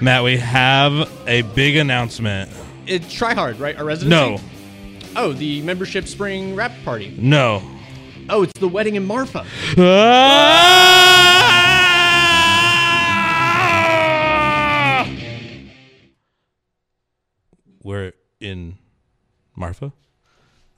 Matt, we have a big announcement. It's Try Hard, right? Our residency? No, Oh, the membership spring rap party. no. Oh, it's the wedding in Marfa. Ah! We're in Marfa.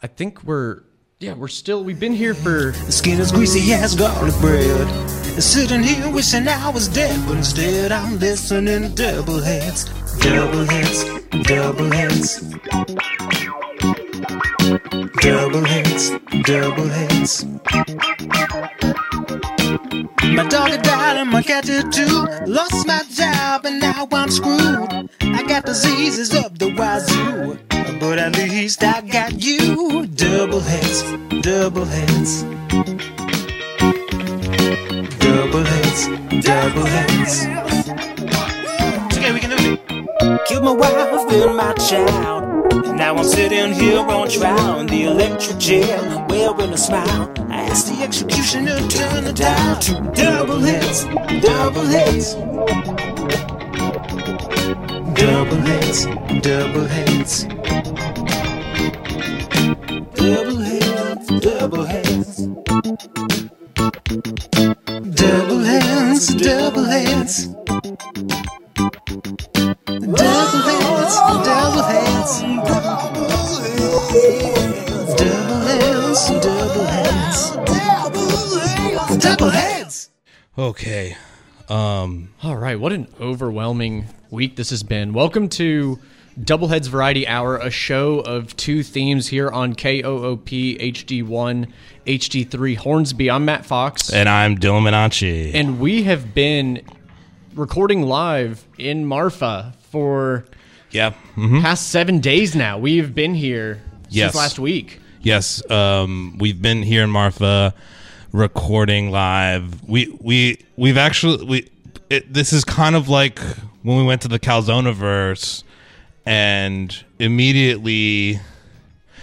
I think we're yeah, we're still we've been here for The skin is greasy as garlic bread. And sitting here wishing I was dead, but instead I'm listening to double heads, double heads, double heads. Double heads, double heads. My daughter died and my cat did too. Lost my job and now I'm screwed. I got diseases of the wazoo. But at least I got you. Double heads, double heads. Double heads, double heads. Okay, we can do it. Killed my wife and my child. And now I'm sitting here on trial in the electric chair, wearing a smile. I asked the executioner to turn the dial to double heads, double heads. Double heads, double heads. Double heads, double heads. Double heads, double heads. Double heads, double heads. Double heads, double heads. Double heads. Okay. Um. All right, what an overwhelming week this has been. Welcome to Doubleheads Variety Hour, a show of two themes here on KOOP HD1 HD3 Hornsby. I'm Matt Fox. And I'm Dillon Minacci. and we have been recording live in Marfa for yeah. mhm. past seven days now. We've been here Yes. since last week. Yes. Um. We've been here in Marfa, recording live. We we we've actually we. It, this is kind of like when we went to the Calzoneverse, and immediately,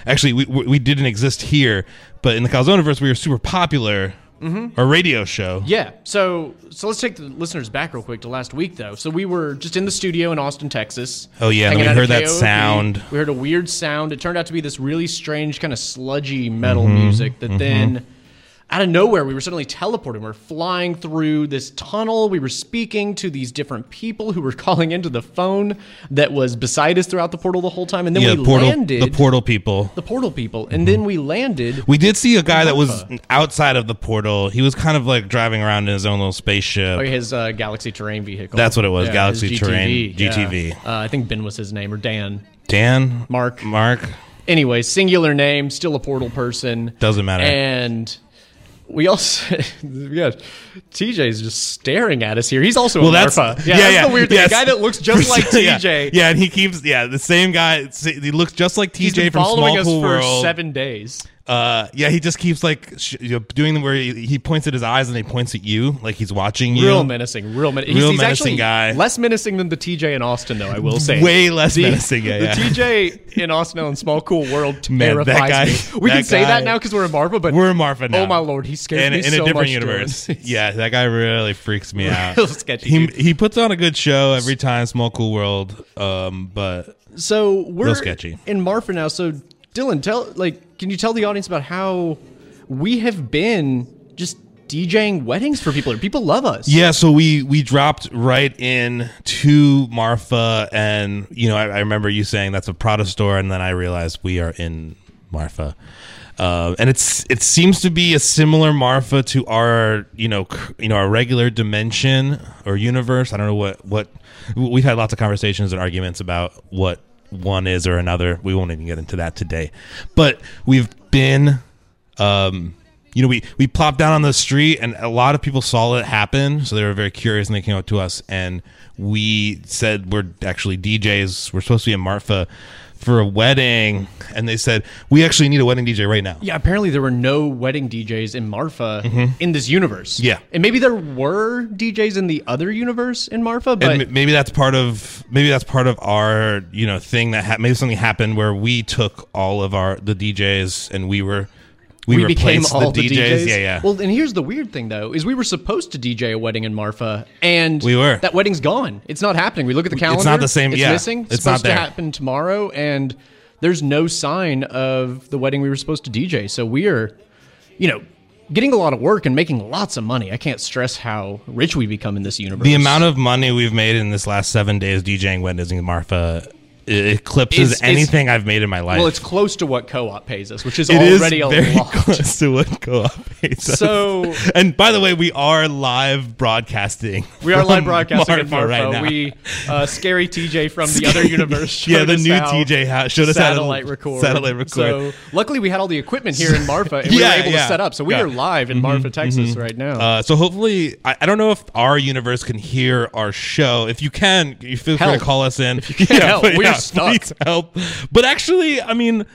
actually, we we didn't exist here, but in the Calzoneverse, we were super popular. Mm-hmm. Our radio show. Yeah. So so let's take the listeners back real quick to last week though. So we were just in the studio in Austin, Texas. Oh, yeah, and we heard that sound. We heard a weird sound. It turned out to be this really strange kind of sludgy metal Mm-hmm. music that then out of nowhere we were suddenly teleporting. We are flying through this tunnel. We were speaking to these different people who were calling into the phone that was beside us throughout the portal the whole time. And then Yeah, we portal, landed the portal people. the portal people. And then we landed We did see a guy that was outside of the portal. He was kind of like driving around in his own little spaceship. Oh, his uh, Galaxy Terrain vehicle. That's what it was, his Galaxy Terrain, yeah. GTV. Uh, I think Ben was his name, or Dan. Dan, Mark. Mark, Anyway, singular name, still a portal person. doesn't matter. And we also, yeah, TJ's just staring at us here. He's also well, a that's Marfa. yeah, that's yeah, the weird thing. yes. A guy that looks just like TJ. Yeah, and he keeps yeah the same guy. He looks just like He's been TJ from following Small us Cool for World. seven days. Uh, yeah, he just keeps like sh- you know, doing the where he, he points at his eyes and he points at you like he's watching you. Real menacing, real menacing. Real he's, menacing actually guy. Less menacing than the TJ in Austin, though. I will say, Way less The- menacing, yeah, the yeah. TJ in Austin on Small Cool World Man, that terrifies guy- me. We can say guy- that now because we're in Marfa, but We're in Marfa now. Oh my lord, he scares in, me in so a different much, universe. Yeah, that guy really freaks me out. Real sketchy, He dude. he puts on a good show every time. Small Cool World. Um, but So we're Real sketchy. in Marfa now. So Dillon, tell like, can you tell the audience about how we have been just DJing weddings for people? People love us. Yeah, so we we dropped right in to Marfa, and you know I, I remember you saying that's a Prada store, and then I realized we are in Marfa, uh, and it's it seems to be a similar Marfa to our you know you know our regular dimension or universe. I don't know what what we've had lots of conversations and arguments about what one is or another. We won't even get into that today, but we've been um, you know, we we plopped down on the street, and a lot of people saw it happen, so they were very curious, and they came up to us, and we said we're actually DJs. We're supposed to be in Marfa for a wedding, and they said we actually need a wedding DJ right now. Yeah, apparently there were no wedding DJs in Marfa in this universe. Mm-hmm. Yeah. And maybe there were DJs in the other universe in Marfa, but and m- maybe that's part of maybe that's part of our you know thing that ha- maybe something happened where we took all of our the DJs and we were we, we became replaced all the, the DJs. DJs. Yeah, yeah. Well, and here's the weird thing though: is we were supposed to DJ a wedding in Marfa, and We were. That wedding's gone. It's not happening. We look at the calendar. It's not the same- It's yeah, missing. it's supposed not there. to happen tomorrow, and there's no sign of the wedding we were supposed to DJ. So we are, you know. Getting a lot of work and making lots of money. I can't stress how rich we become in this universe. the amount of money we've made in this last seven days DJing weddings in Marfa it eclipses anything I've made in my life. well, it's close to what KOOP pays us, which is It is already a very lot. close to what KOOP us. So- and by the way, we are live broadcasting. We are live broadcasting Marfa Marfa. right now. We uh, scary TJ from the other universe. Yeah, the us new TJ ha- showed us how satellite record. satellite record. So luckily, we had all the equipment here in Marfa, and we Yeah, were able yeah, to set up. So we yeah. Mm-hmm, are live in Marfa, Texas, right now. Uh, so hopefully, I, I don't know if our universe can hear our show. If you can, you feel free to call us in. If you can help, we're stuck. Help. But actually, I mean,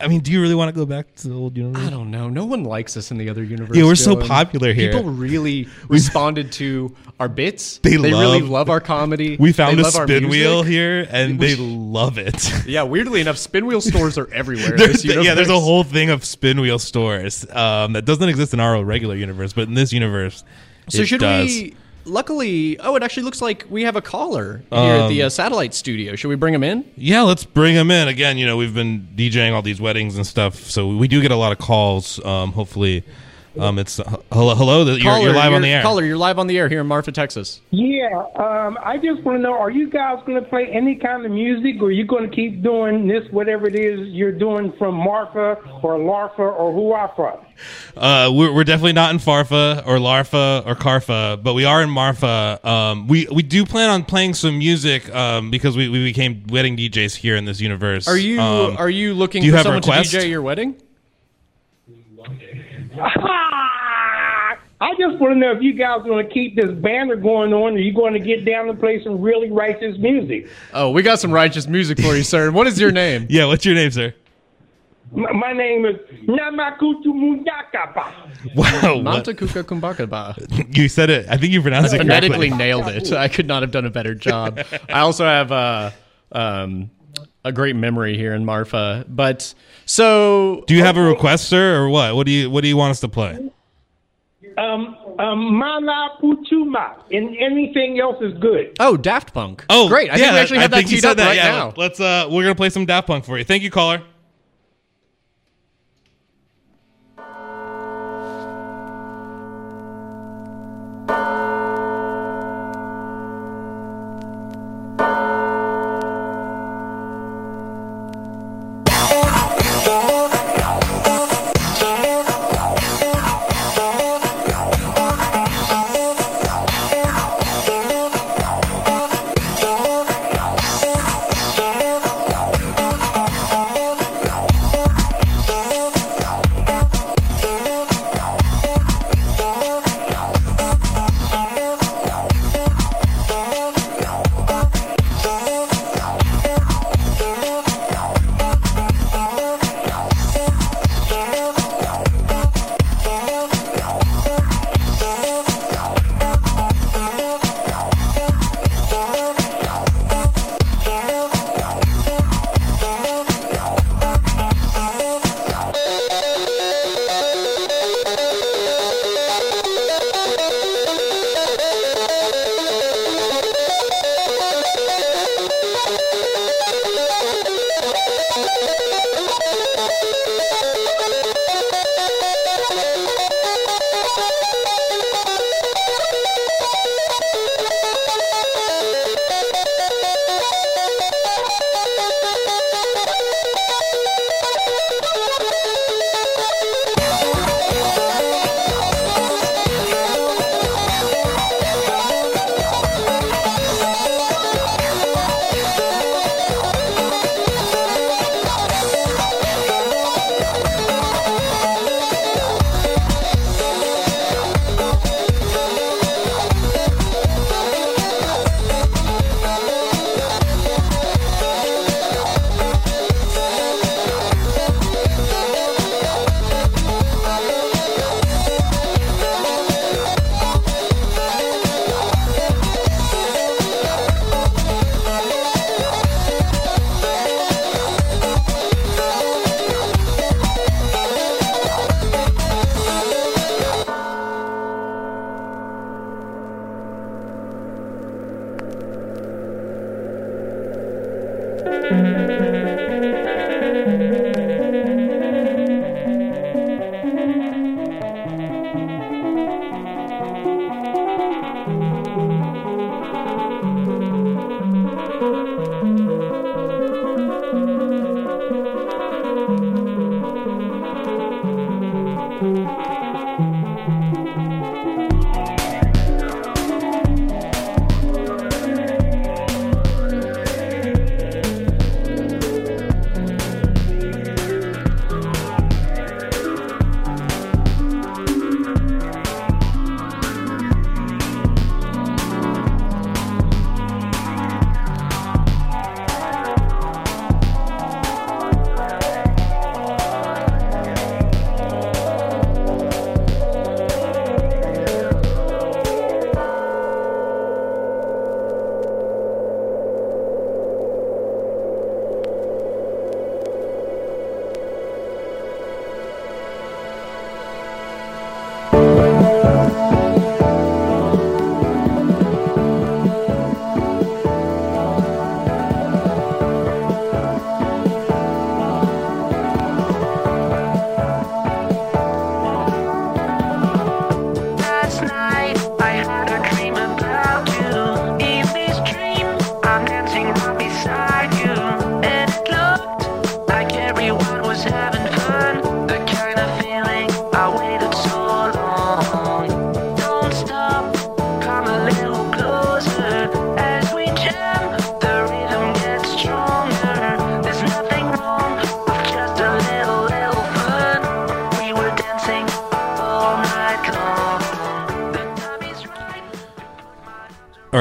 I mean, do you really want to go back to the old universe? I don't know. No one likes us in the other universe. Yeah, we're so popular here. People really responded to our bits. They really love- love our comedy. We found They a spin wheel here, and We- they love it. Yeah, weirdly enough, spin wheel stores are everywhere. There's, yeah, there's a whole thing of spin wheel stores um, that doesn't exist in our regular universe, but in this universe, So it should does. we? Luckily, oh, it actually looks like we have a caller here at Um, the uh, satellite studio. Should we bring him in? Yeah, let's bring him in again. You know, we've been DJing all these weddings and stuff, so we do get a lot of calls. Um, hopefully, um, it's uh, hello, hello. You're, Caller, you're live on the air. Caller, you're live on the air here in Marfa, Texas. Yeah, um, I just want to know: Are you guys going to play any kind of music, or are you going to keep doing this, whatever it is you're doing from Marfa or Larfa or Huafa? Uh, we're, we're definitely not in Farfa or Larfa or Carfa, but we are in Marfa. Um, we we do plan on playing some music um, because we, we became wedding DJs here in this universe. Are you Um, are you looking do you for have a someone to request? DJ your wedding? I just want to know if you guys are going to keep this banner going on, or you going to get down and play some really righteous music. Oh, we got some righteous music for you, sir. What is your name? Yeah, what's your name, sir? M- My name is Namakutu Mundakapa. Wow, what- Manta Kuka Kumbakaba. you said it. I think you pronounced it Phonetically correctly. nailed it. I could not have done a better job. I also have uh, um, a great memory here in Marfa. But so Do you have a request, sir, or what? What do you What do you want us to play? Um, um, Mana Puchuma, and anything else is good. Oh, Daft Punk. Oh, great! I yeah, think we actually have that think you teed said up that. right yeah, now. Let's. Uh, we're gonna play some Daft Punk for you. Thank you, caller.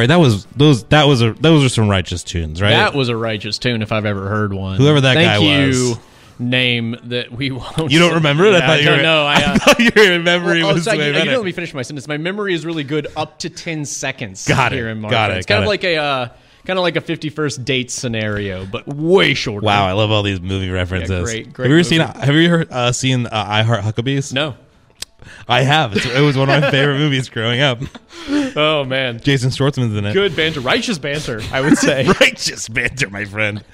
Right, that was those. That was a those are some righteous tunes, right? That was a righteous tune if I've ever heard one. Whoever that Thank guy you, was. Name that we won't. you don't remember it? Yeah, I thought you were. know. I, uh, thought your memory Well, was so, way you, you better. don't let me finish my sentence. My memory is really good up to ten seconds. Got it, Here in Marfa. got it, It's kind got of it. like a uh, kind of like a fifty-first date scenario, but way shorter. Wow, I love all these movie references. great- great have you ever seen? Have you heard, uh, seen uh, I Heart Huckabees? No. I have. It's, it was one of my favorite movies growing up. Oh man. Jason Schwartzman's in it. Good banter, righteous banter, I would say. righteous banter, my friend.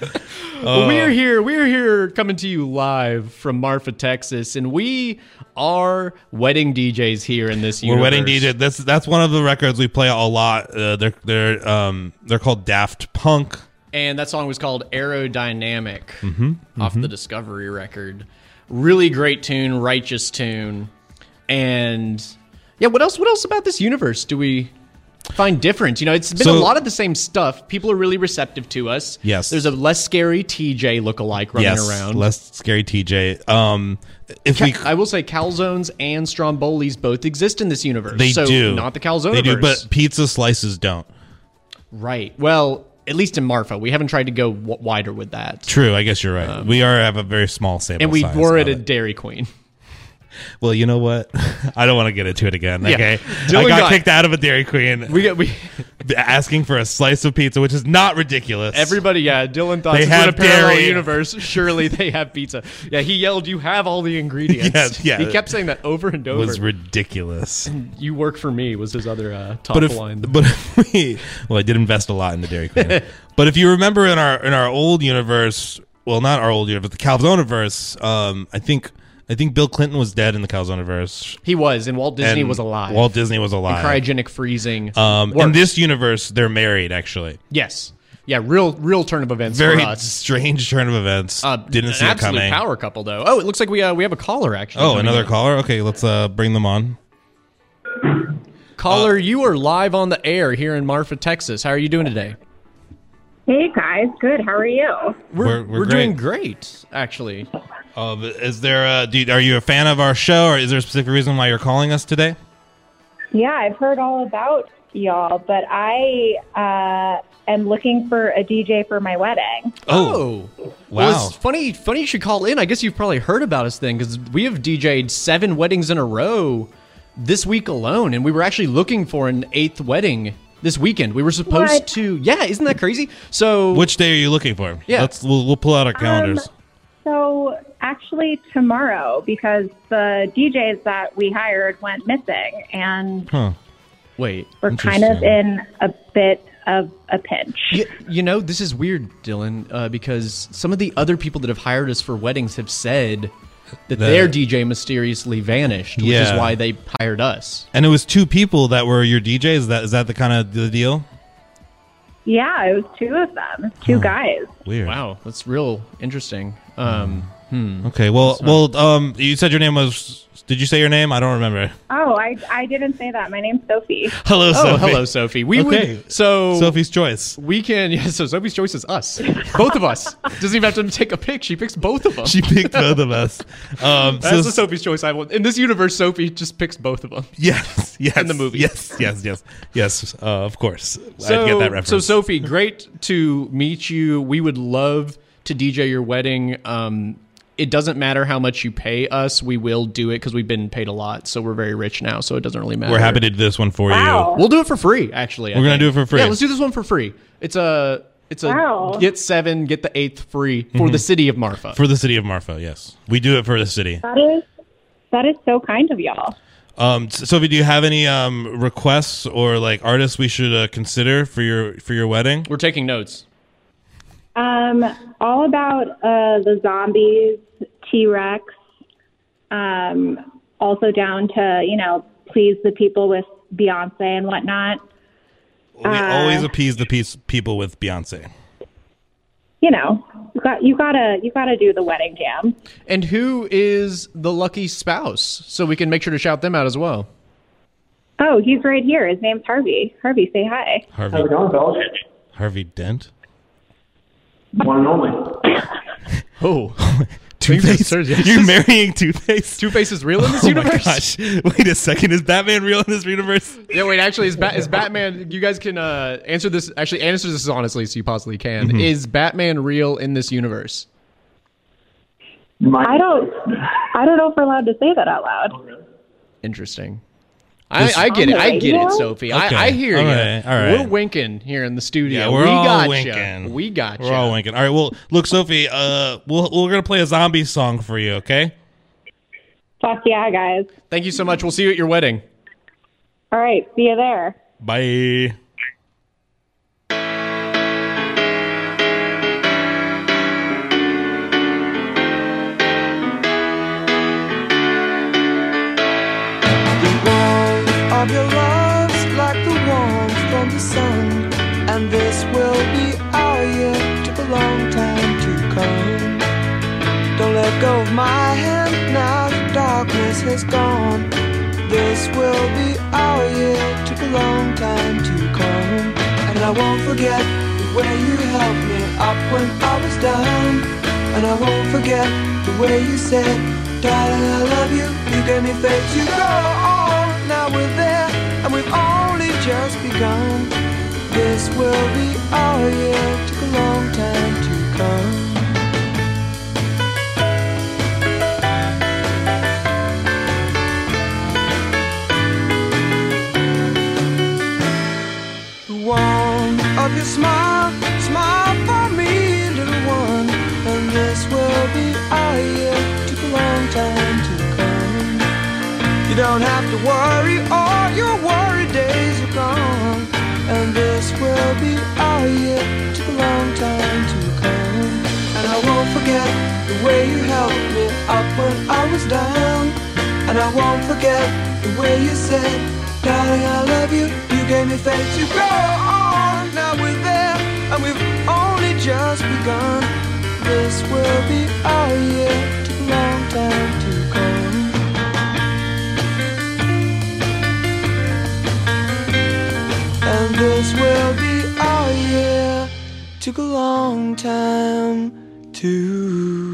Well, we're here. We're here coming to you live from Marfa, Texas, and we are wedding DJs here in this. We're universe. wedding DJ. That's that's one of the records we play a lot. Uh, they're they're um they're called Daft Punk. and that song was called Aerodynamic Mm-hmm, off the Discovery record. Really great tune, righteous tune, and yeah. What else? What else about this universe do we find different? You know, it's been So- a lot of the same stuff. People are really receptive to us. Yes. there's a less scary TJ lookalike running yes, around. less scary TJ. Um, if we I will say calzones and strombolis both exist in this universe. they so do not the calzone. They do, but pizza slices don't. right. Well, at least in Marfa, we haven't tried to go w- wider with that. True, I guess you're right. we are have a very small sample, And we were at a. Dairy Queen. Well, you know what? I don't want to get into it again. Yeah. Okay, Dillon I got, got- kicked out of a Dairy Queen. We got we asking for a slice of pizza, which is not ridiculous. everybody. Yeah, Dillon thought They have a parallel dairy. universe. Surely they have pizza. Yeah, he yelled, "You have all the ingredients." Yeah, yeah. He kept saying that over and over. It was ridiculous. you work for me was his other uh, top but if line. but if we well, I did invest a lot in the Dairy Queen. but if you remember in our in our old universe, well, not our old universe, the Calzoneverse, um, I think I think Bill Clinton was dead in the Calzoneverse. he was, and Walt Disney and was alive. Walt Disney was alive. cryogenic freezing. um, in this universe, they're married. Actually, yes, yeah, real real turn of events very for us. strange turn of events. Uh, Didn't an see it absolute coming. power couple though. Oh, it looks like we uh, we have a caller actually. Oh, another in. caller. Okay, let's uh, bring them on. caller. Uh, you are live on the air here in Marfa, Texas. How are you doing today? Hey guys, good. How are you? We're- We're we're we're doing great actually. Uh, is there? A, do you, are you a fan of our show, or is there a specific reason why you're calling us today? Yeah, I've heard all about y'all, but I uh, am looking for a DJ for my wedding. Oh, wow. Well, it's funny. Funny you should call in. I guess you've probably heard about us then, because we have DJ'd seven weddings in a row this week alone, and we were actually looking for an eighth wedding this weekend. We were supposed What? to. Yeah, isn't that crazy? So Which day are you looking for? Yeah. Let's we'll, we'll pull out our calendars. So actually tomorrow, because the DJs that we hired went missing, and huh. wait. we're kind of in a bit of a pinch. You, you know, this is weird, Dillon, uh, because some of the other people that have hired us for weddings have said that The- their DJ mysteriously vanished, which Yeah. is why they hired us. And it was two people that were your DJs. Is that is that the kind of the deal? Yeah, it was two of them, two guys. Weird. Wow, that's real interesting. Um, Okay. Well, well. Um, you said your name was. Did you say your name? I don't remember. Oh, I I didn't say that. My name's Sophie. Hello, oh, Sophie. hello, Sophie. We Okay. would so Sophie's choice. we can yeah. So Sophie's choice is us, both of us. Doesn't even have to take a pick. She picks both of them. She picked both of us. Um, so That's the Sophie's choice I want. In this universe, Sophie just picks both of them. yes, yes, in the movie. Yes, yes, yes, yes. Uh, of course, So, I get that reference. so Sophie, great to meet you. We would love to DJ your wedding. Um, it doesn't matter how much you pay us. We will do it because we've been paid a lot. So we're very rich now. So it doesn't really matter. we're happy to do this one for Wow. you. We'll do it for free. Actually, I We're gonna think. do it for free. Yeah, let's do this one for free. It's a it's a Wow. get seven, get the eighth free for the city of Marfa. Mm-hmm. For the city of Marfa, yes, we do it for the city. That is that is so kind of y'all. Um, Sophie, do you have any um, requests or like artists we should uh, consider for your for your wedding? We're taking notes. Um, all about uh, the zombies, T Rex. Um, also down to you know please the people with Beyonce and whatnot. We always appease the peace, people with Beyonce. You know, you got you gotta you gotta do the wedding jam. And who is the lucky spouse? So we can make sure to shout them out as well. Oh, he's right here. His name's Harvey. Harvey, say hi. Harvey How's it going, fellas? Harvey Dent. One and only. Oh, Two Things are Face. You're marrying Two Face. Two Face is real in this universe? Oh universe. my gosh! Wait a second. Is Batman real in this universe? Yeah, wait. Actually, is, Bat- is Batman? You guys can uh, answer this. Actually, answer this as honestly, as you possibly can. Mm-hmm. Is Batman real in this universe? I don't I don't know if we're allowed to say that out loud. Interesting. I, I get it. I get it, Sophie. Okay. I, I hear All you. right, all right. We're winking here in the studio. Yeah, we're we all gotcha. winking. We got We're all winking. All right. Well, look, Sophie. Uh, we'll, we're gonna play a zombie song for you. Okay. Fuck yeah, guys. Thank you so much. We'll see you at your wedding. All right, see you there. Bye. Of your love's like the warmth from the sun. And this will be our year. Took a long time to come. Don't let go of my hand now, the darkness has gone. This will be our year. Took a long time to come. And I won't forget the way you helped me up when I was down. And I won't forget the way you said, Darling, I love you. You gave me faith to go on. Now we're there, and we've only just begun. This will be our year. Took a long time to come. The warmth of your smile, smile for me, little one. And this will be our year. Took a long time to come. You don't have to worry, our year. Took a long time to come. And I won't forget the way you helped me up when I was down. And I won't forget the way you said, Darling, I love you. You gave me faith to go on. Now we're there, and we've only just begun. This will be our year. Took a long time to come. And this will be. Took a long time to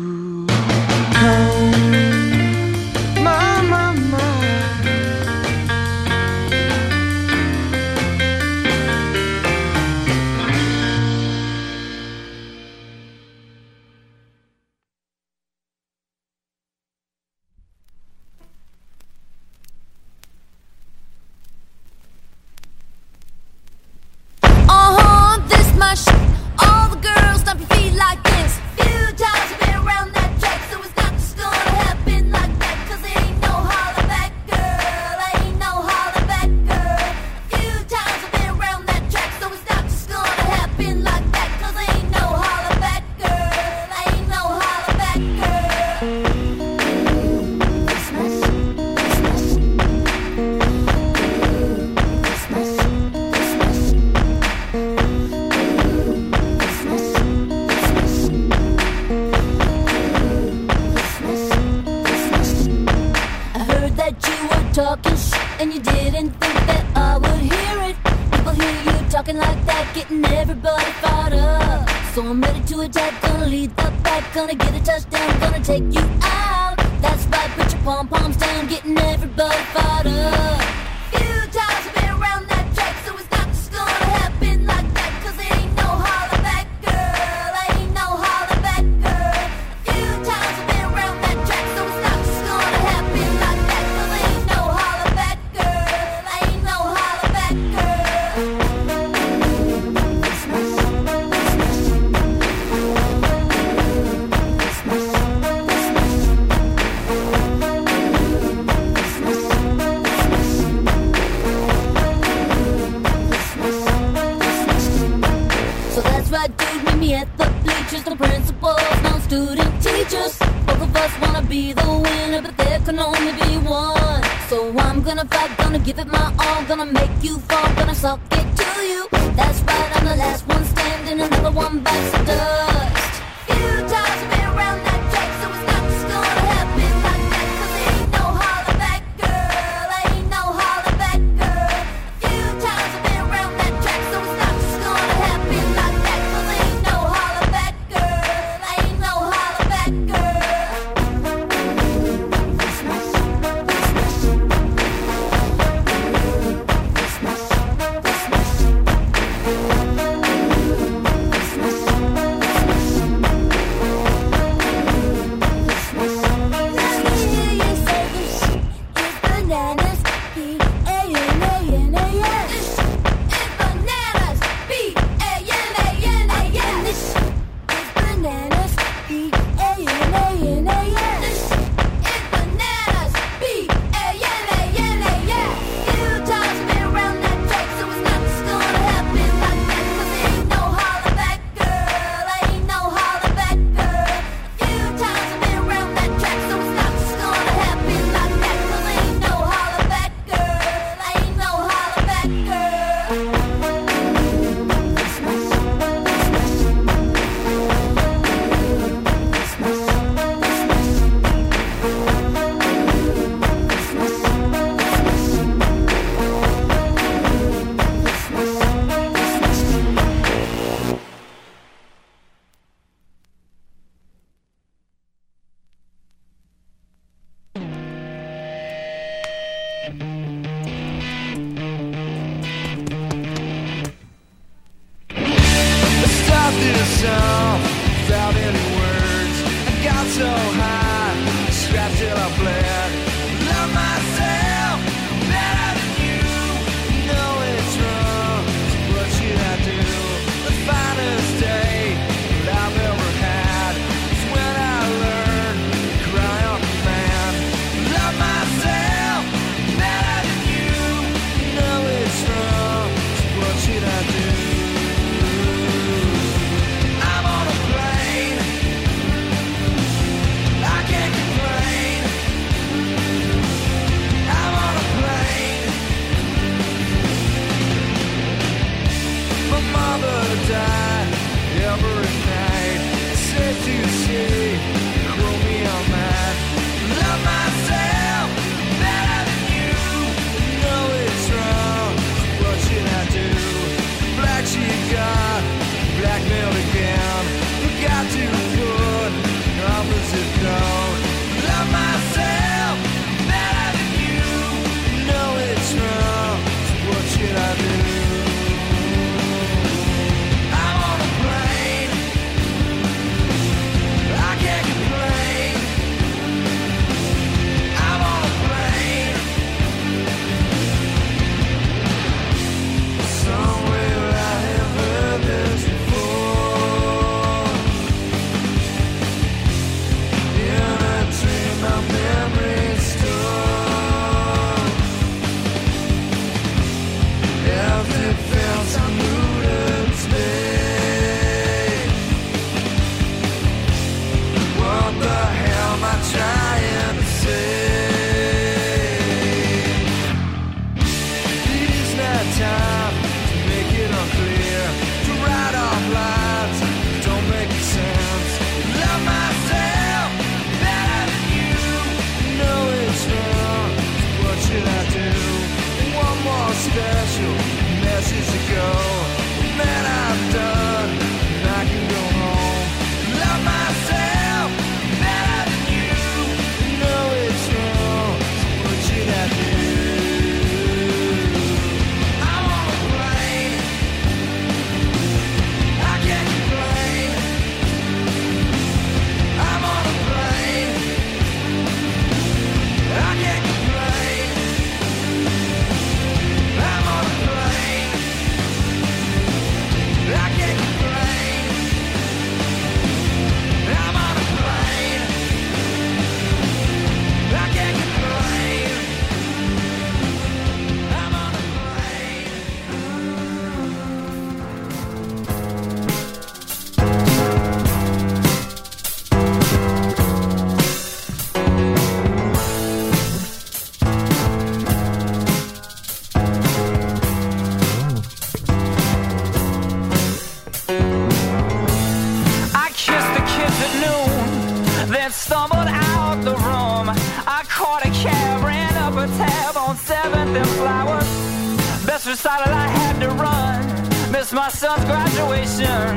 Best I had to run. Missed my son's graduation.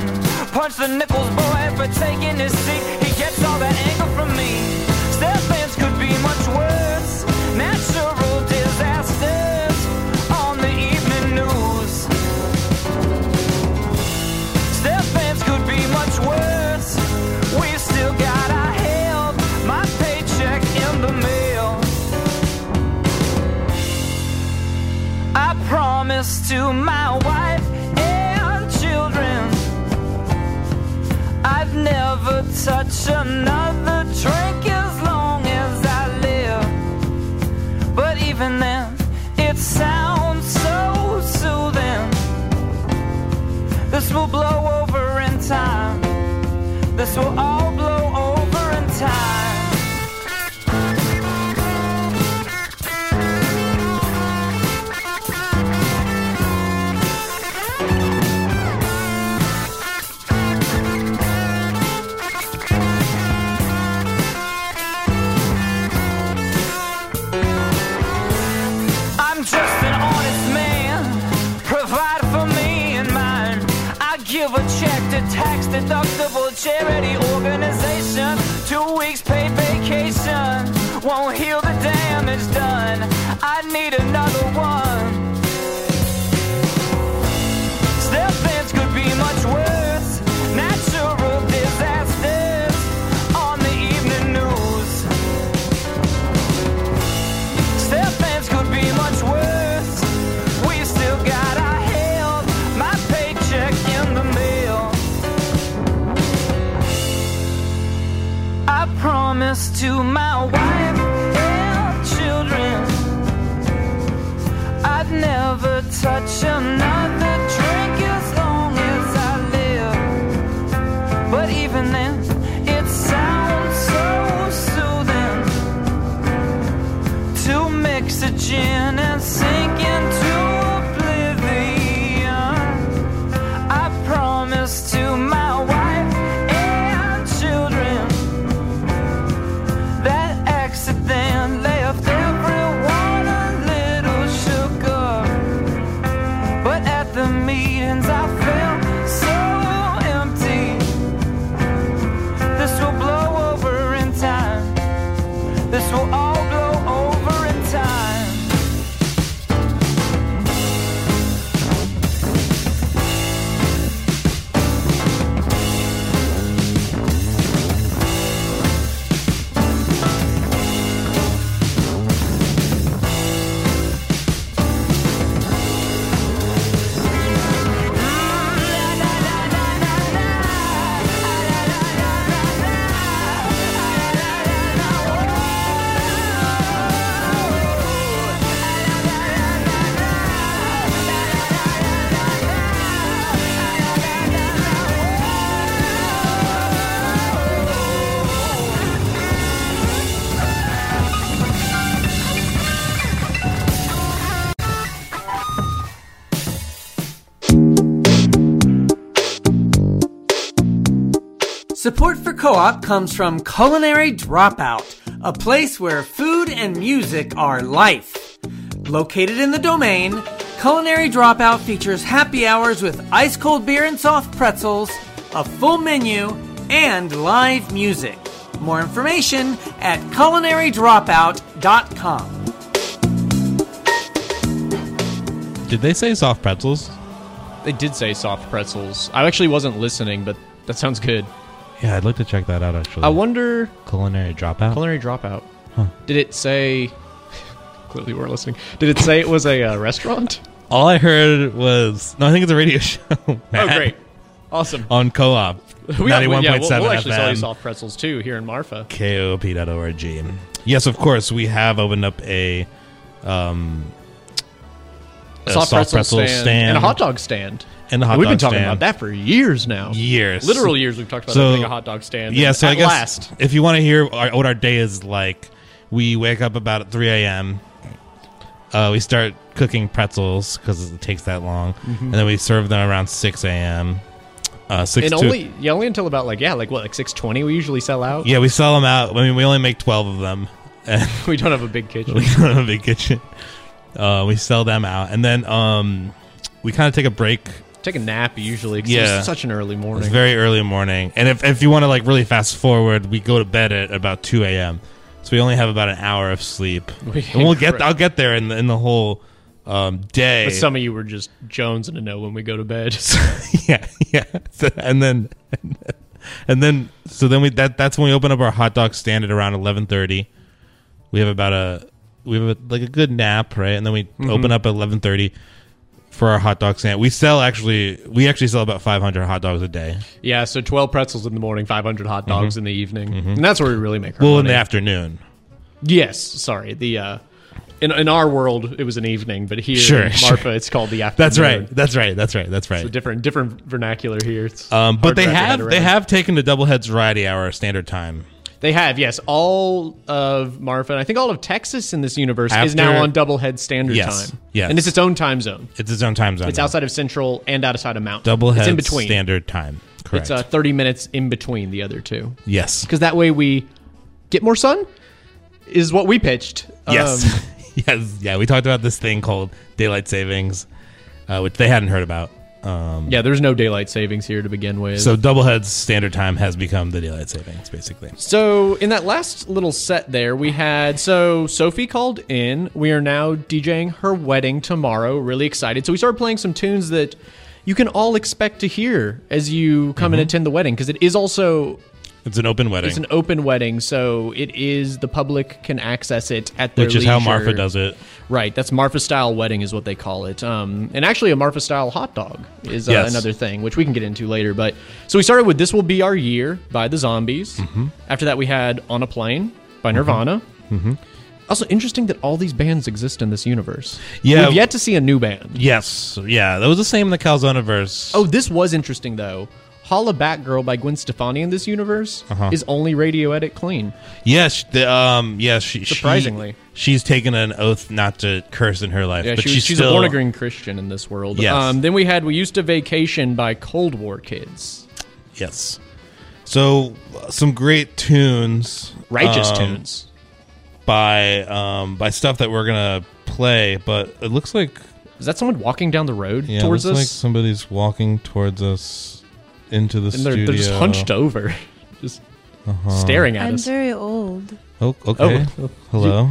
Punch the Nichols boy for taking his seat. He gets all that anger to my wife and children I'd never touch another drink as long as I live. But even then, it sounds so soothing. This will blow over in time. This will all tax deductible charity to my wife and children. I'd never touch another KOOP comes from Culinary Dropout, a place where food and music are life. Located in the domain, Culinary Dropout features happy hours with ice cold beer and soft pretzels, a full menu, and live music. More information at culinarydropout.com. Did they say soft pretzels? They did say soft pretzels. I actually wasn't listening, but that sounds good. Yeah, I'd like to check that out actually. I wonder. Culinary dropout. Culinary dropout. Did it say? Clearly, weren't listening. Did it say it was a uh, restaurant? All I heard was no. I think it's a radio show. Oh, great! Awesome. On KOOP, We got- yeah, we'll, we'll actually sell you soft pretzels too here in Marfa. KOOP.org. Yes, of course, we have opened up a um a soft, pretzel, stand, and a hot dog stand. And the hot dog stand. We've been talking stand. about that for years now. Years, literal years. We've talked about So- a hot dog stand. Yeah, so I guess last, if you want to hear our, what our day is like, we wake up about at 3 a.m. Uh, we start cooking pretzels because it takes that long, Mhm. and then we serve them around 6 a.m. Uh, six and only yeah, only until about like yeah, like what like six twenty. We usually sell out. yeah, we sell them out. I mean, we only make 12 of them. And we don't have a big kitchen. we don't have a big kitchen. Uh, we sell them out, and then um, we kind of take a break. Take a nap usually. 'cause Yeah. it's such an early It's morning. very early morning, and if if you want to like really fast forward, we go to bed at about two a.m. So we only have about an hour of sleep, We- and we'll get. I'll get there in the, in the whole um, day. but some of you were just jonesing to know when we go to bed. yeah, yeah. So- and then, and then, so then we that that's when we open up our hot dog stand at around eleven thirty. We have about a we have a, like a good nap, right? And then we Mhm. open up at eleven thirty for our hot dog stand. We sell actually we actually sell about five hundred hot dogs a day. yeah, so 12 pretzels in the morning, 500 hot dogs Mhm. in the evening. Mhm. And that's where we really make our Well, in the afternoon. Yes, sorry. The uh in, in our world it was an evening, but here Sure, in sure. Marfa it's called the afternoon. That's right. That's right. That's right. That's right. It's a different different vernacular here. It's Um, but they wrap your head have they have taken the Doubleheads Variety Hour standard time. They have, yes. All of Marfa, and I think all of Texas in this universe is now on Doublehead Standard Yes, Time. yes. And it's its own time zone. It's its own time zone. It's now. outside of Central and outside of Mountain. Doubleheads It's in between. standard time. Correct. It's uh, 30 minutes in between the other two. Yes. Because that way we get more sun, is what we pitched. Yes. Um, yes. Yeah. We talked about this thing called daylight savings, uh, which they hadn't heard about. Um, yeah, there's no daylight savings here to begin with. So Doubleheads standard time has become the daylight savings, basically. So in that last little set there, we had so Sophie called in. We are now DJing her wedding tomorrow. Really excited. So we started playing some tunes that you can all expect to hear as you come and Mhm. attend the wedding because it is also It's an open wedding, it's an open wedding, so it is the public can access it at their which is how. Marfa does it. Right, that's Marfa style wedding is what they call it. Um, and actually, a Marfa style hot dog is uh, Yes. another thing, which we can get into later. But so we started with "This Will Be Our Year" by the Zombies. Mhm. After that, we had "On a Plane" by Nirvana. Mm-hmm. Also, interesting that all these bands exist in this universe. Yeah. we've yet to see a new band. Yes, yeah, that was the same in the Calzone verse. Oh, this was interesting though. "Hollaback Girl" by Gwen Stefani in this universe Uh-huh. is only radio edit clean. Yes, the, um, yes, she, she- Surprisingly. she's taken an oath not to curse in her life. Yeah, but she was- she's, she's still, a born again Christian in this world. Yes. Um, then we had "We Used to Vacation" by Cold War Kids. Yes. So some great tunes, Righteous um, tunes. by um, by stuff that we're gonna play. But it looks like Is that someone walking down the road yeah, towards looks us? like somebody's walking towards us into the and they're, studio. they're just hunched over, just Uh-huh. staring at us. I'm us. very old. Oh, okay. Oh. Hello.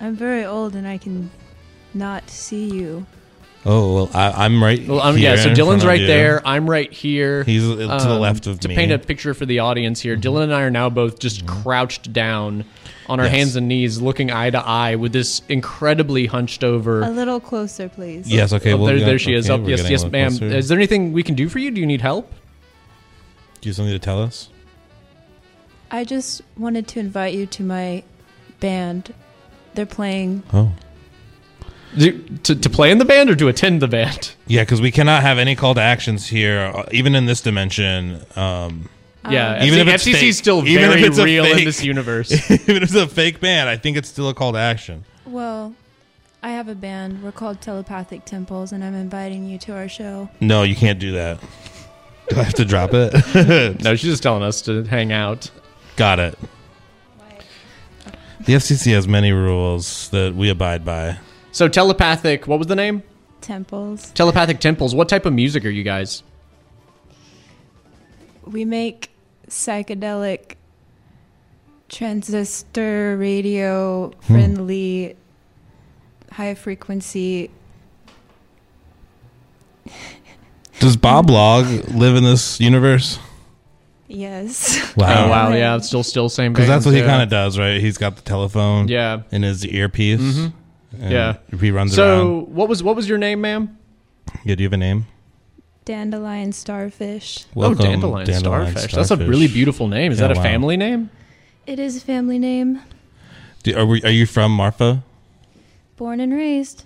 I'm very old and I can not see you. Oh well, I, I'm right. Well, um, here yeah, so in Dillon's right there. I'm right here. He's to the Um, left of to me. To paint a picture for the audience here, Dillon and I are now both just crouched down on our Yes. hands and knees, looking eye to eye with this incredibly hunched over. A little closer, please. Yes. Okay. Oh, we'll there, get- there she is. okay, Oh, we're yes, yes, ma'am. closer. Is there anything we can do for you? Do you need help? Do you have something to tell us? I just wanted to invite you to my band. They're playing. Oh. Do, to, to play in the band or to attend the band? Yeah, because we cannot have any call to actions here, uh, even in this dimension. Um, Yeah, even FCC if it's FCC is fake- still even if very it's a real in fake- this universe. even if it's a fake band, I think it's still a call to action. Well, I have a band. We're called Telepathic Temples, and I'm inviting you to our show. No, you can't do that. Do I have to drop it? no, she's just telling us to hang out. Got it. The FCC has many rules that we abide by. So telepathic. What was the name? Temples. Telepathic temples. What type of music are you guys? We make psychedelic, transistor radio friendly, high frequency. Does Bob Log live in this universe? Yes. Wow. Oh wow. Yeah, it's still still same. Because that's what he yeah. kind of does, right? He's got the telephone Yeah. in his earpiece. Mhm. and Yeah. He runs So around. what was what was your name, ma'am? Yeah, do you have a name? Dandelion starfish. Welcome, oh, dandelion, Dandelion starfish. That's a really beautiful name. Is Yeah, that a wow. family name? It is a family name. Do, are, we, are you from Marfa? Born and raised.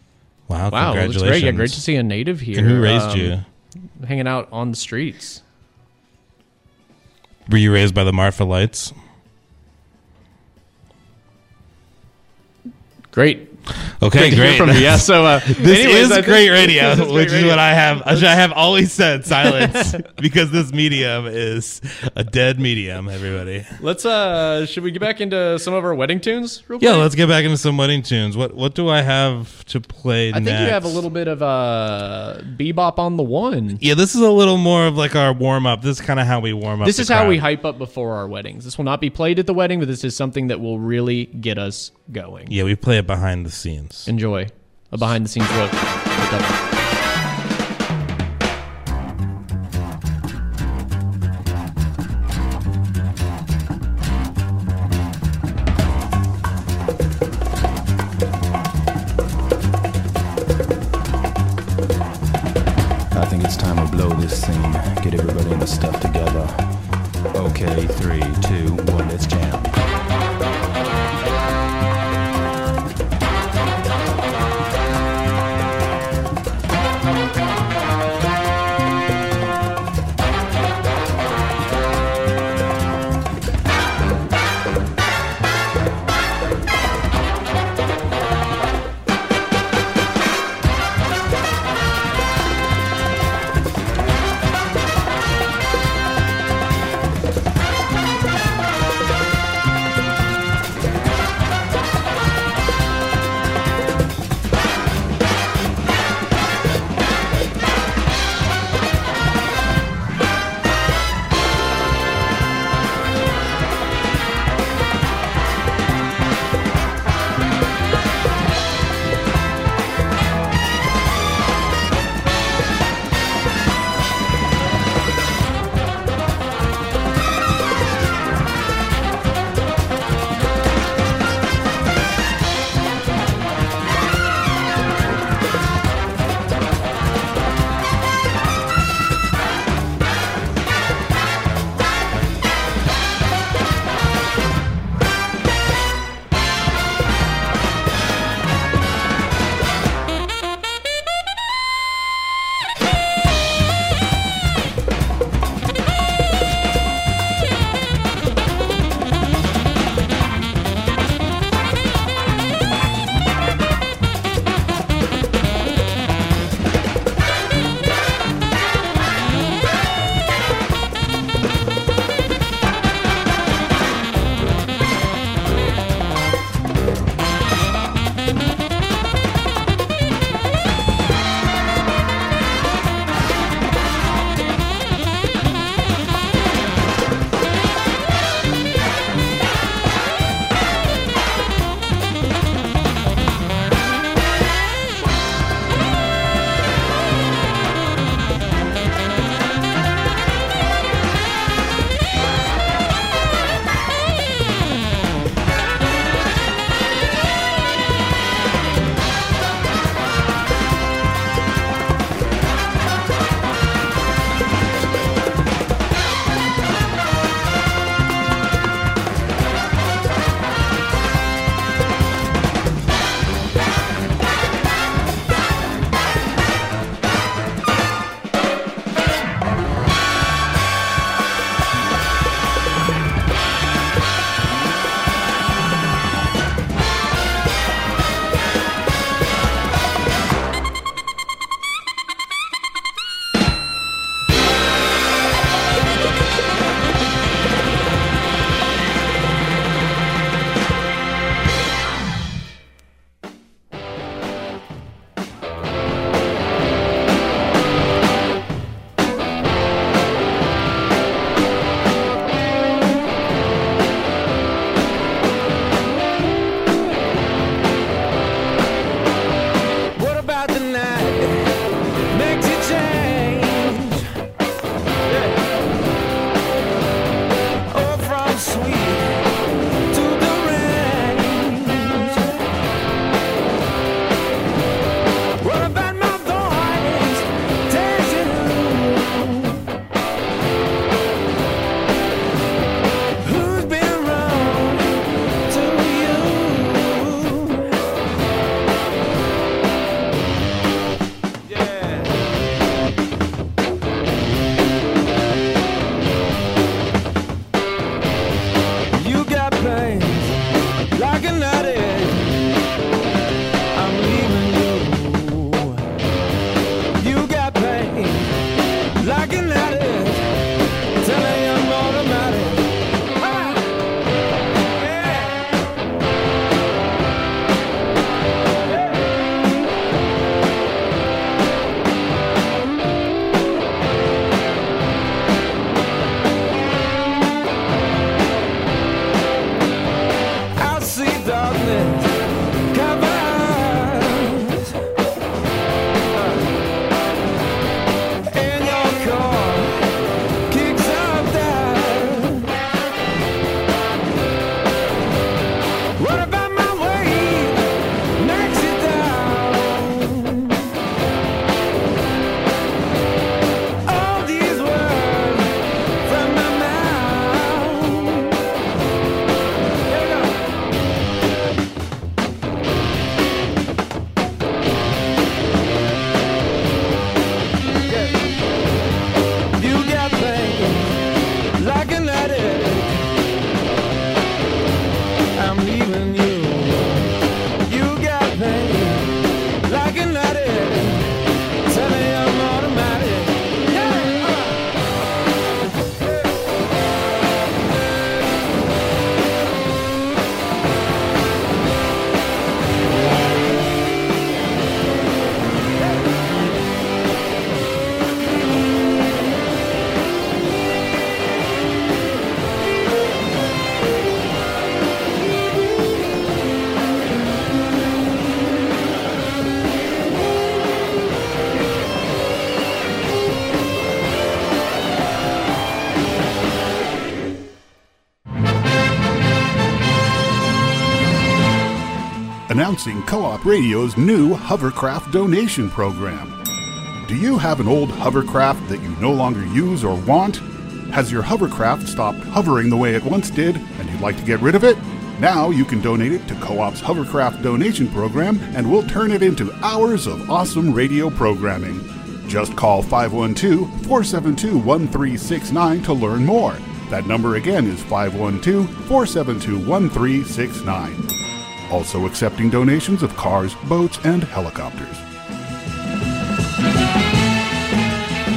Wow, Wow, that's congratulations. great. Yeah, great to see a native here. And who raised um, you? Hanging out on the streets. Were you raised by the Marfa Lights? Great. Okay, Great from you. Yeah, so, uh, this anyways, is think- great radio, this is great which is radio. what I have. Which I have always said. Silence, because this medium is a dead medium. Everybody. Let's uh should we get back into some of our wedding tunes real Yeah, let's get back into some wedding tunes. What what do I have to play? I think you have a little bit of uh bebop on the one. Yeah, this is a little more of like our warm up. This is kind of how we warm up. This is how crowd. we hype up before our weddings. This will not be played at the wedding, but this is something that will really get us going. Yeah, we play it behind the scenes. Enjoy a behind the scenes look. Announcing KOOP Radio's new hovercraft donation program. Do you have an old hovercraft that you no longer use or want? Has your hovercraft stopped hovering the way it once did and you'd like to get rid of it? Now you can donate it to KOOP's hovercraft donation program and we'll turn it into hours of awesome radio programming. Just call 512 472 1369 to learn more. That number again is 512 472 1369. Also accepting donations of cars, boats, and helicopters.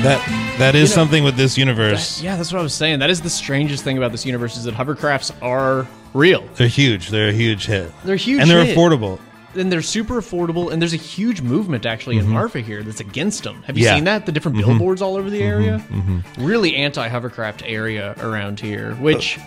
That that is You know, something with this universe. That- yeah, that's what I was saying. That is the strangest thing about this universe is that hovercrafts are real. They're huge. They're a huge hit. They're huge and they're hit. affordable. And they're super affordable, and there's a huge movement actually in Mhm. Marfa here that's against them. Have you Yeah. seen that? The different Mhm. billboards all over the area. mhm. Really anti-hovercraft area around here, which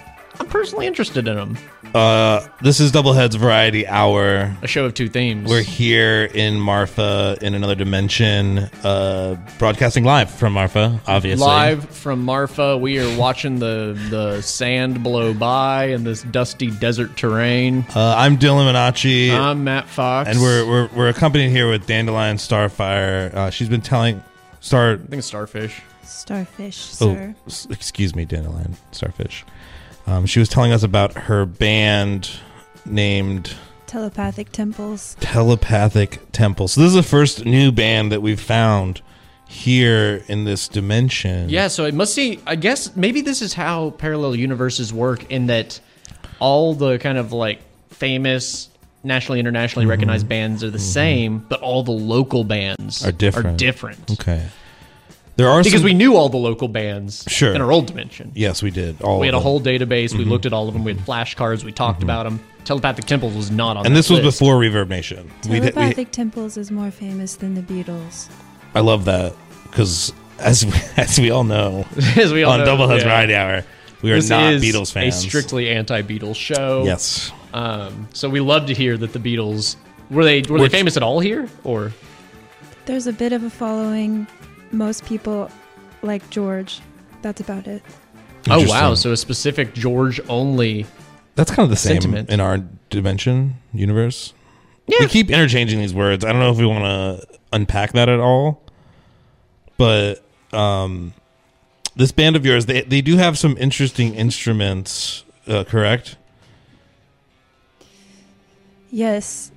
I'm personally interested in them. Uh, this is Doubleheads Variety Hour. A show of two themes. We're here in Marfa in another dimension, uh, broadcasting live from Marfa, obviously. Live from Marfa, we are watching the the sand blow by in this dusty desert terrain. Uh, I'm Dillon Minacci. I'm Matt Fox, and we're, we're we're accompanied here with Dandelion Starfire. Uh, she's been telling Star. I think it's Starfish. Starfish, Oh, sir. s- excuse me, Dandelion Starfish. Um, she was telling us about her band named Telepathic temples. Telepathic Temples. So this is the first new band that we've found here in this dimension. Yeah, so it must see. I guess maybe this is how parallel universes work in that all the kind of like famous, nationally, internationally Mhm. recognized bands are the same, but all the local bands Are different. Are different. Okay. There are because some- we knew all the local bands Sure. in our old dimension. Yes, we did. All we had a them. whole database. We Mhm. looked at all of them. We had flashcards. We talked about them. Telepathic Temples was not on. and that this was list. before Reverb Nation. We, we, Telepathic temples is more famous than the Beatles. I love that because as we, as we all know, As we all on know, Doubleheads yeah. Variety Hour, we are This not is Beatles fans. A strictly anti-Beatles show. Yes. Um, so we love to hear that the Beatles were they were Which- they famous at all here or There's a bit of a following. Most people like George. That's about it. oh wow so a specific George only That's kind of the same sentiment. in our dimension universe. Yeah. We keep interchanging these words. I don't know if we want to unpack that at all, but um, this band of yours, they they do have some interesting instruments. Uh, correct? Yes,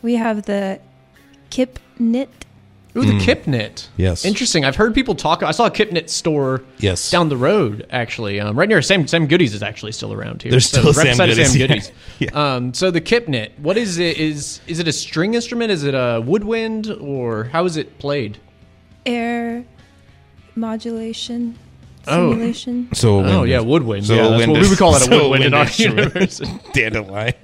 we have the Kip Knit. Ooh, the Mm. Kipnit. Yes. Interesting. I've heard people talk. I saw a Kipnit store. Yes. Down the road, actually, um, right near Sam. Sam Goodies is actually still around here. There's still right Sam beside of Goodies, Sam yeah. Um, so the Kipnit, what is it? Is is it a string instrument? Is it a woodwind, or how is it played? air modulation Oh. So Oh, wind yeah, woodwind. So Yeah, that's wind what we would call it, a so woodwind in our universe. Dandelion.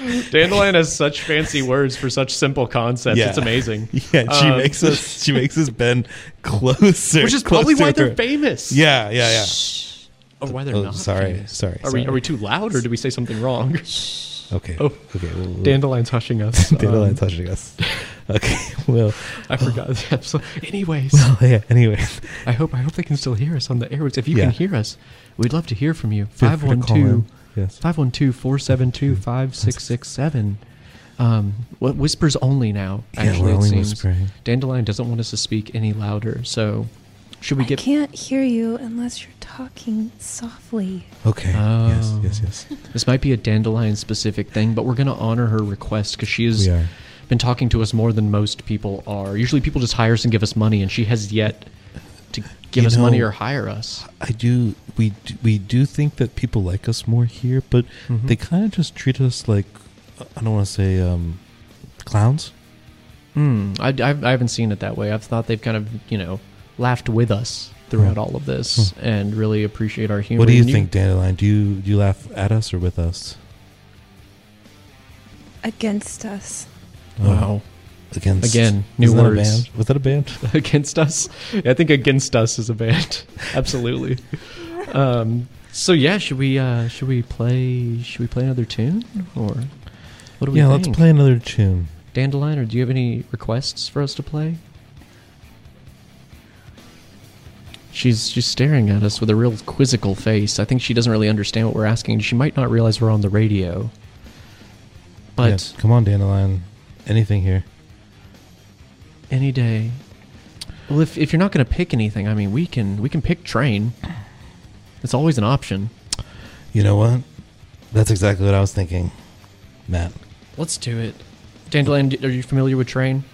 Dandelion has such fancy words for such simple concepts. Yeah. It's amazing. Yeah, she Um, makes us. She makes us bend closer, Which is probably why they're famous. Yeah, yeah, yeah. Or why they're Oh, not. sorry, famous. sorry, Are we are we too loud, or did we say something wrong? Okay. Oh, okay. we'll- we'll- Dandelion's hushing us. Dandelion's Um, touching us. Okay. Well, I forgot. So, anyways, Well, yeah. Anyway, I hope I hope they can still hear us on the airwaves. If you Yeah. can hear us, we'd love to hear from you. Feel free to call 512 in. Yes. 512 472 5667. Um, what whispers only now? Yeah, Actually, we're it only seems. whispering. Dandelion doesn't want us to speak any louder. So, should we I get? can't hear you unless you're talking softly. Okay. yes. Yes. Yes. This might be a dandelion specific thing, but we're going to honor her request because she is We are. Been talking to us more than most people are. Usually, people just hire us and give us money, and she has yet to give You us money or hire us. I do. We do, we do think that people like us more here, but Mhm. they kind of just treat us like I don't want to say um, clowns. Hmm. I, I've, I haven't seen it that way. I've thought they've kind of, you know, laughed with us throughout all of this and really appreciate our humor. What do you And think, Dandelion? Do you do you laugh at us or with us? Against us. Wow. Against Again, new that words. band? Was that a band? against us. I think against us is a band. Absolutely. um, so yeah, should we uh, should we play should we play another tune or what do we yeah, think? let's play another tune. Dandelion, or do you have any requests for us to play? She's she's staring at us with a real quizzical face. I think she doesn't really understand what we're asking. She might not realize we're on the radio. But Yeah, come on, Dandelion. Anything here? any day. Well, if, if you're not going to pick anything, I mean, we can we can pick train. It's always an option. You know what? That's exactly what I was thinking, Matt. Let's do it. Dandelion, are you familiar with Train?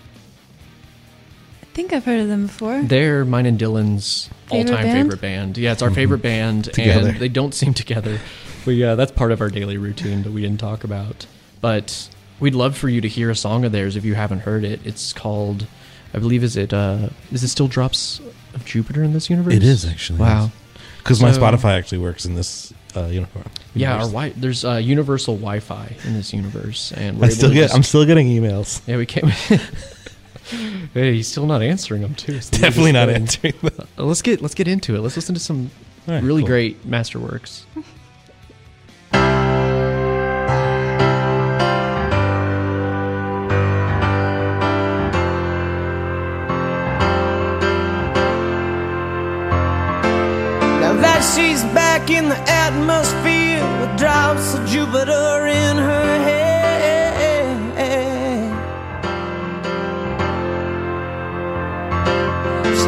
I think I've heard of them before. They're mine and Dillon's Favorite all-time band? favorite band. Yeah, it's our favorite mm-hmm. band, Together. and they don't seem together. But yeah, that's part of our daily routine that we didn't talk about. But we'd love for you to hear a song of theirs if you haven't heard it. It's called, I believe, is it? uh Is it still Drops of Jupiter in this universe? It is actually. Wow. Because my So- Spotify actually works in this uh, uniform. Yeah, our wi- there's uh, universal Wi-Fi in this universe, and I still get. just- I'm still getting emails. Yeah, we can't. hey, he's still not answering them too. so Definitely not going- answering them. Let's get let's get into it. Let's listen to some right, really cool. great masterworks. That she's back in the atmosphere with drops of Jupiter in her head.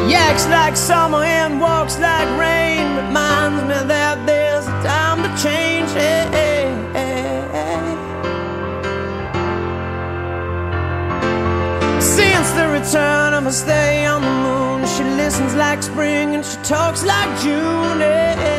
She acts like summer and walks like rain. Reminds me that there's a time to change. Since the return of her stay on the moon, listens like spring and she talks like June. eh,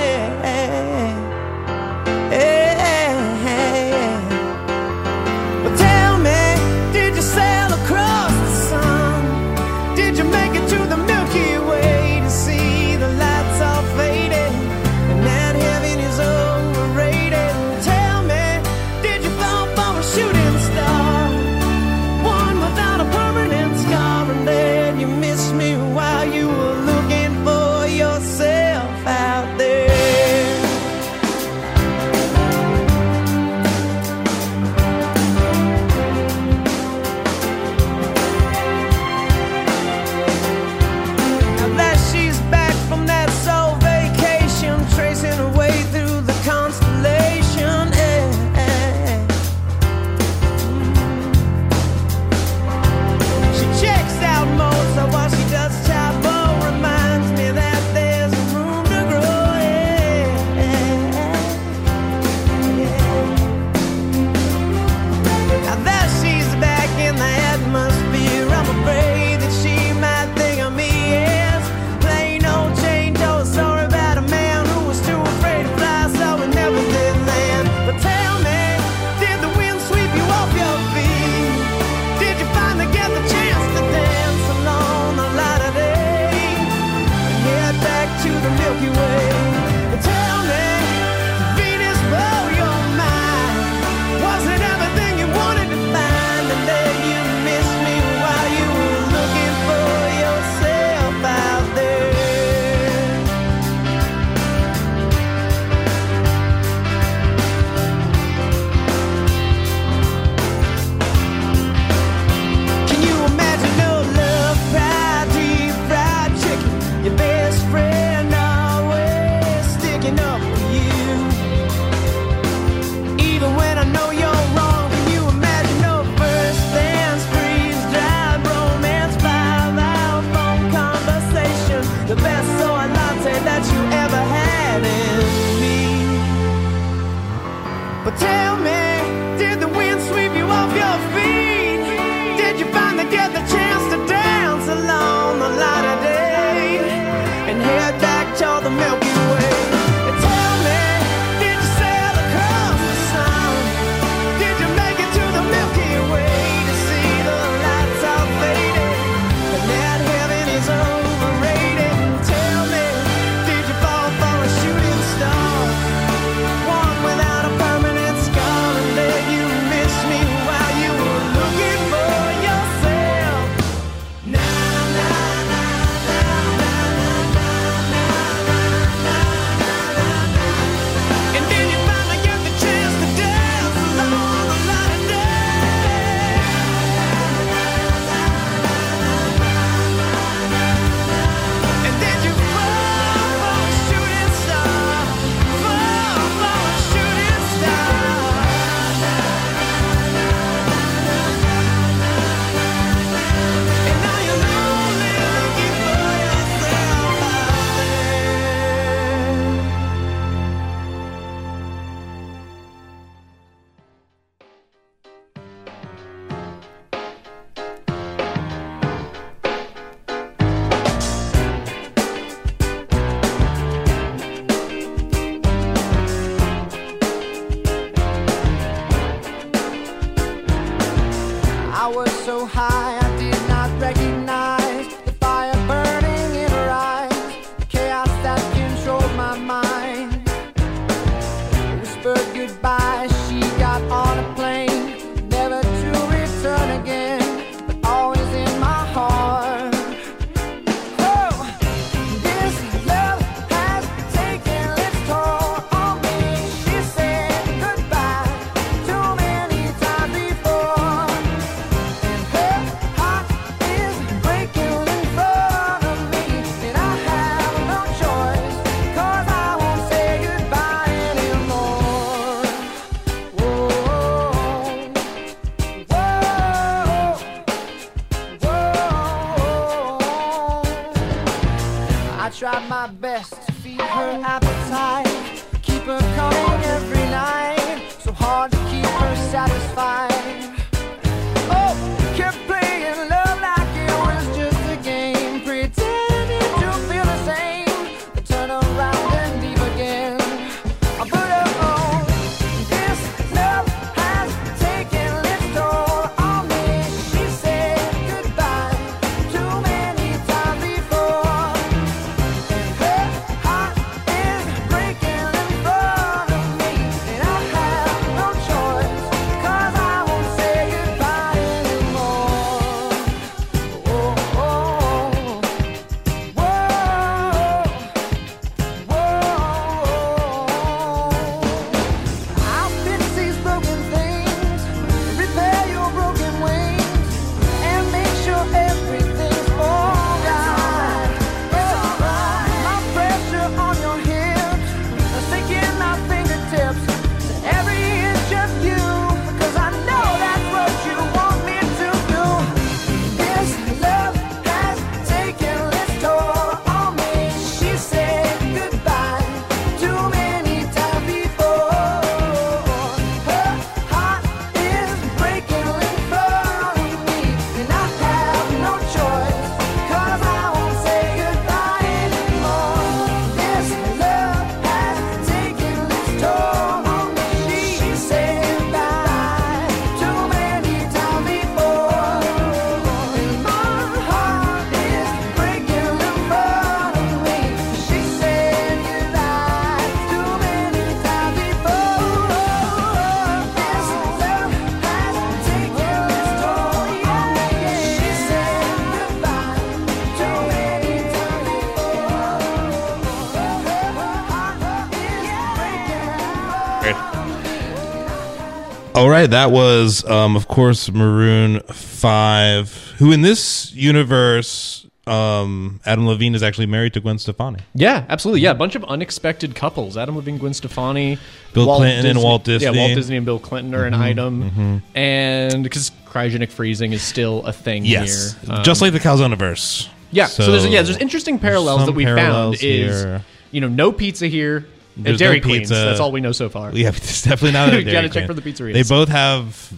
All right, that was, um, of course, Maroon Five, who in this universe, um, Adam Levine is actually married to Gwen Stefani. Yeah, absolutely. Yeah, a bunch of unexpected couples: Adam Levine, Gwen Stefani, Bill Clinton and Walt Disney. Yeah, Walt Disney and Bill Clinton are an Mhm, item, mhm. and because cryogenic freezing is still a thing Yes, here, Um, just like the Calzoniverse. yeah. So, there's yeah, there's interesting parallels that we found. parallels Is here. you know no pizza here. There's Dairy no Queens. pizza. That's all we know so far. Yeah, it's definitely not. You gotta check for the pizzeria. They both have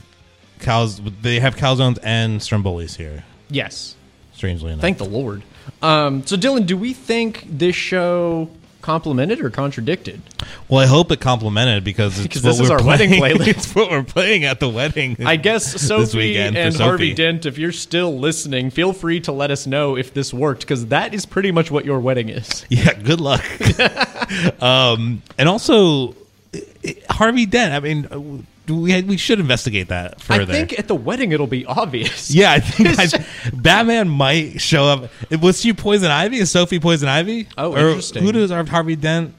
cows. They have calzones and strombolis here. Yes. Strangely enough. Thank the Lord. Um, so, Dillon, do we think this show complimented or contradicted? Well, I hope it complimented because it's Because what this is we're our wedding playing- playlist. it's what we're playing at the wedding. I guess this Sophie and Harvey Sophie. Dent, if you're still listening, feel free to let us know if this worked because that is pretty much what your wedding is. Yeah, good luck. um, and also Harvey Dent. I mean, uh, we we should investigate that further. I think at the wedding it'll be obvious. yeah, I think I, Batman might show up. Was she Poison Ivy? Is Sophie Poison Ivy? Oh, Or interesting. Who does Harvey Dent?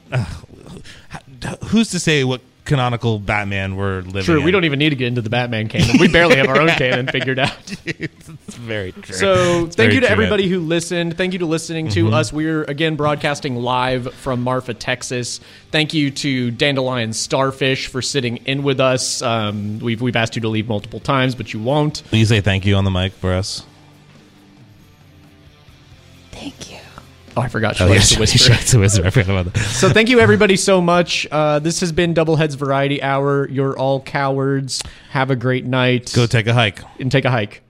who's to say what canonical Batman we're living? True, we don't even need to get into the Batman canon. We barely have our own canon figured out. it's very true. So, It's thank you to true, everybody man. who listened. Thank you to listening to Mhm. us. We're again broadcasting live from Marfa, Texas. Thank you to Dandelion Starfish for sitting in with us. Um, we've we've asked you to leave multiple times, but you won't. Please say thank you on the mic for us? Thank you. Oh, I forgot. She Oh, likes yeah, to whisper. she likes to whisper. I forgot about that. so thank you everybody so much. Uh, this has been Doubleheads Variety Hour. You're all cowards. Have a great night. Go take a hike. and take a hike.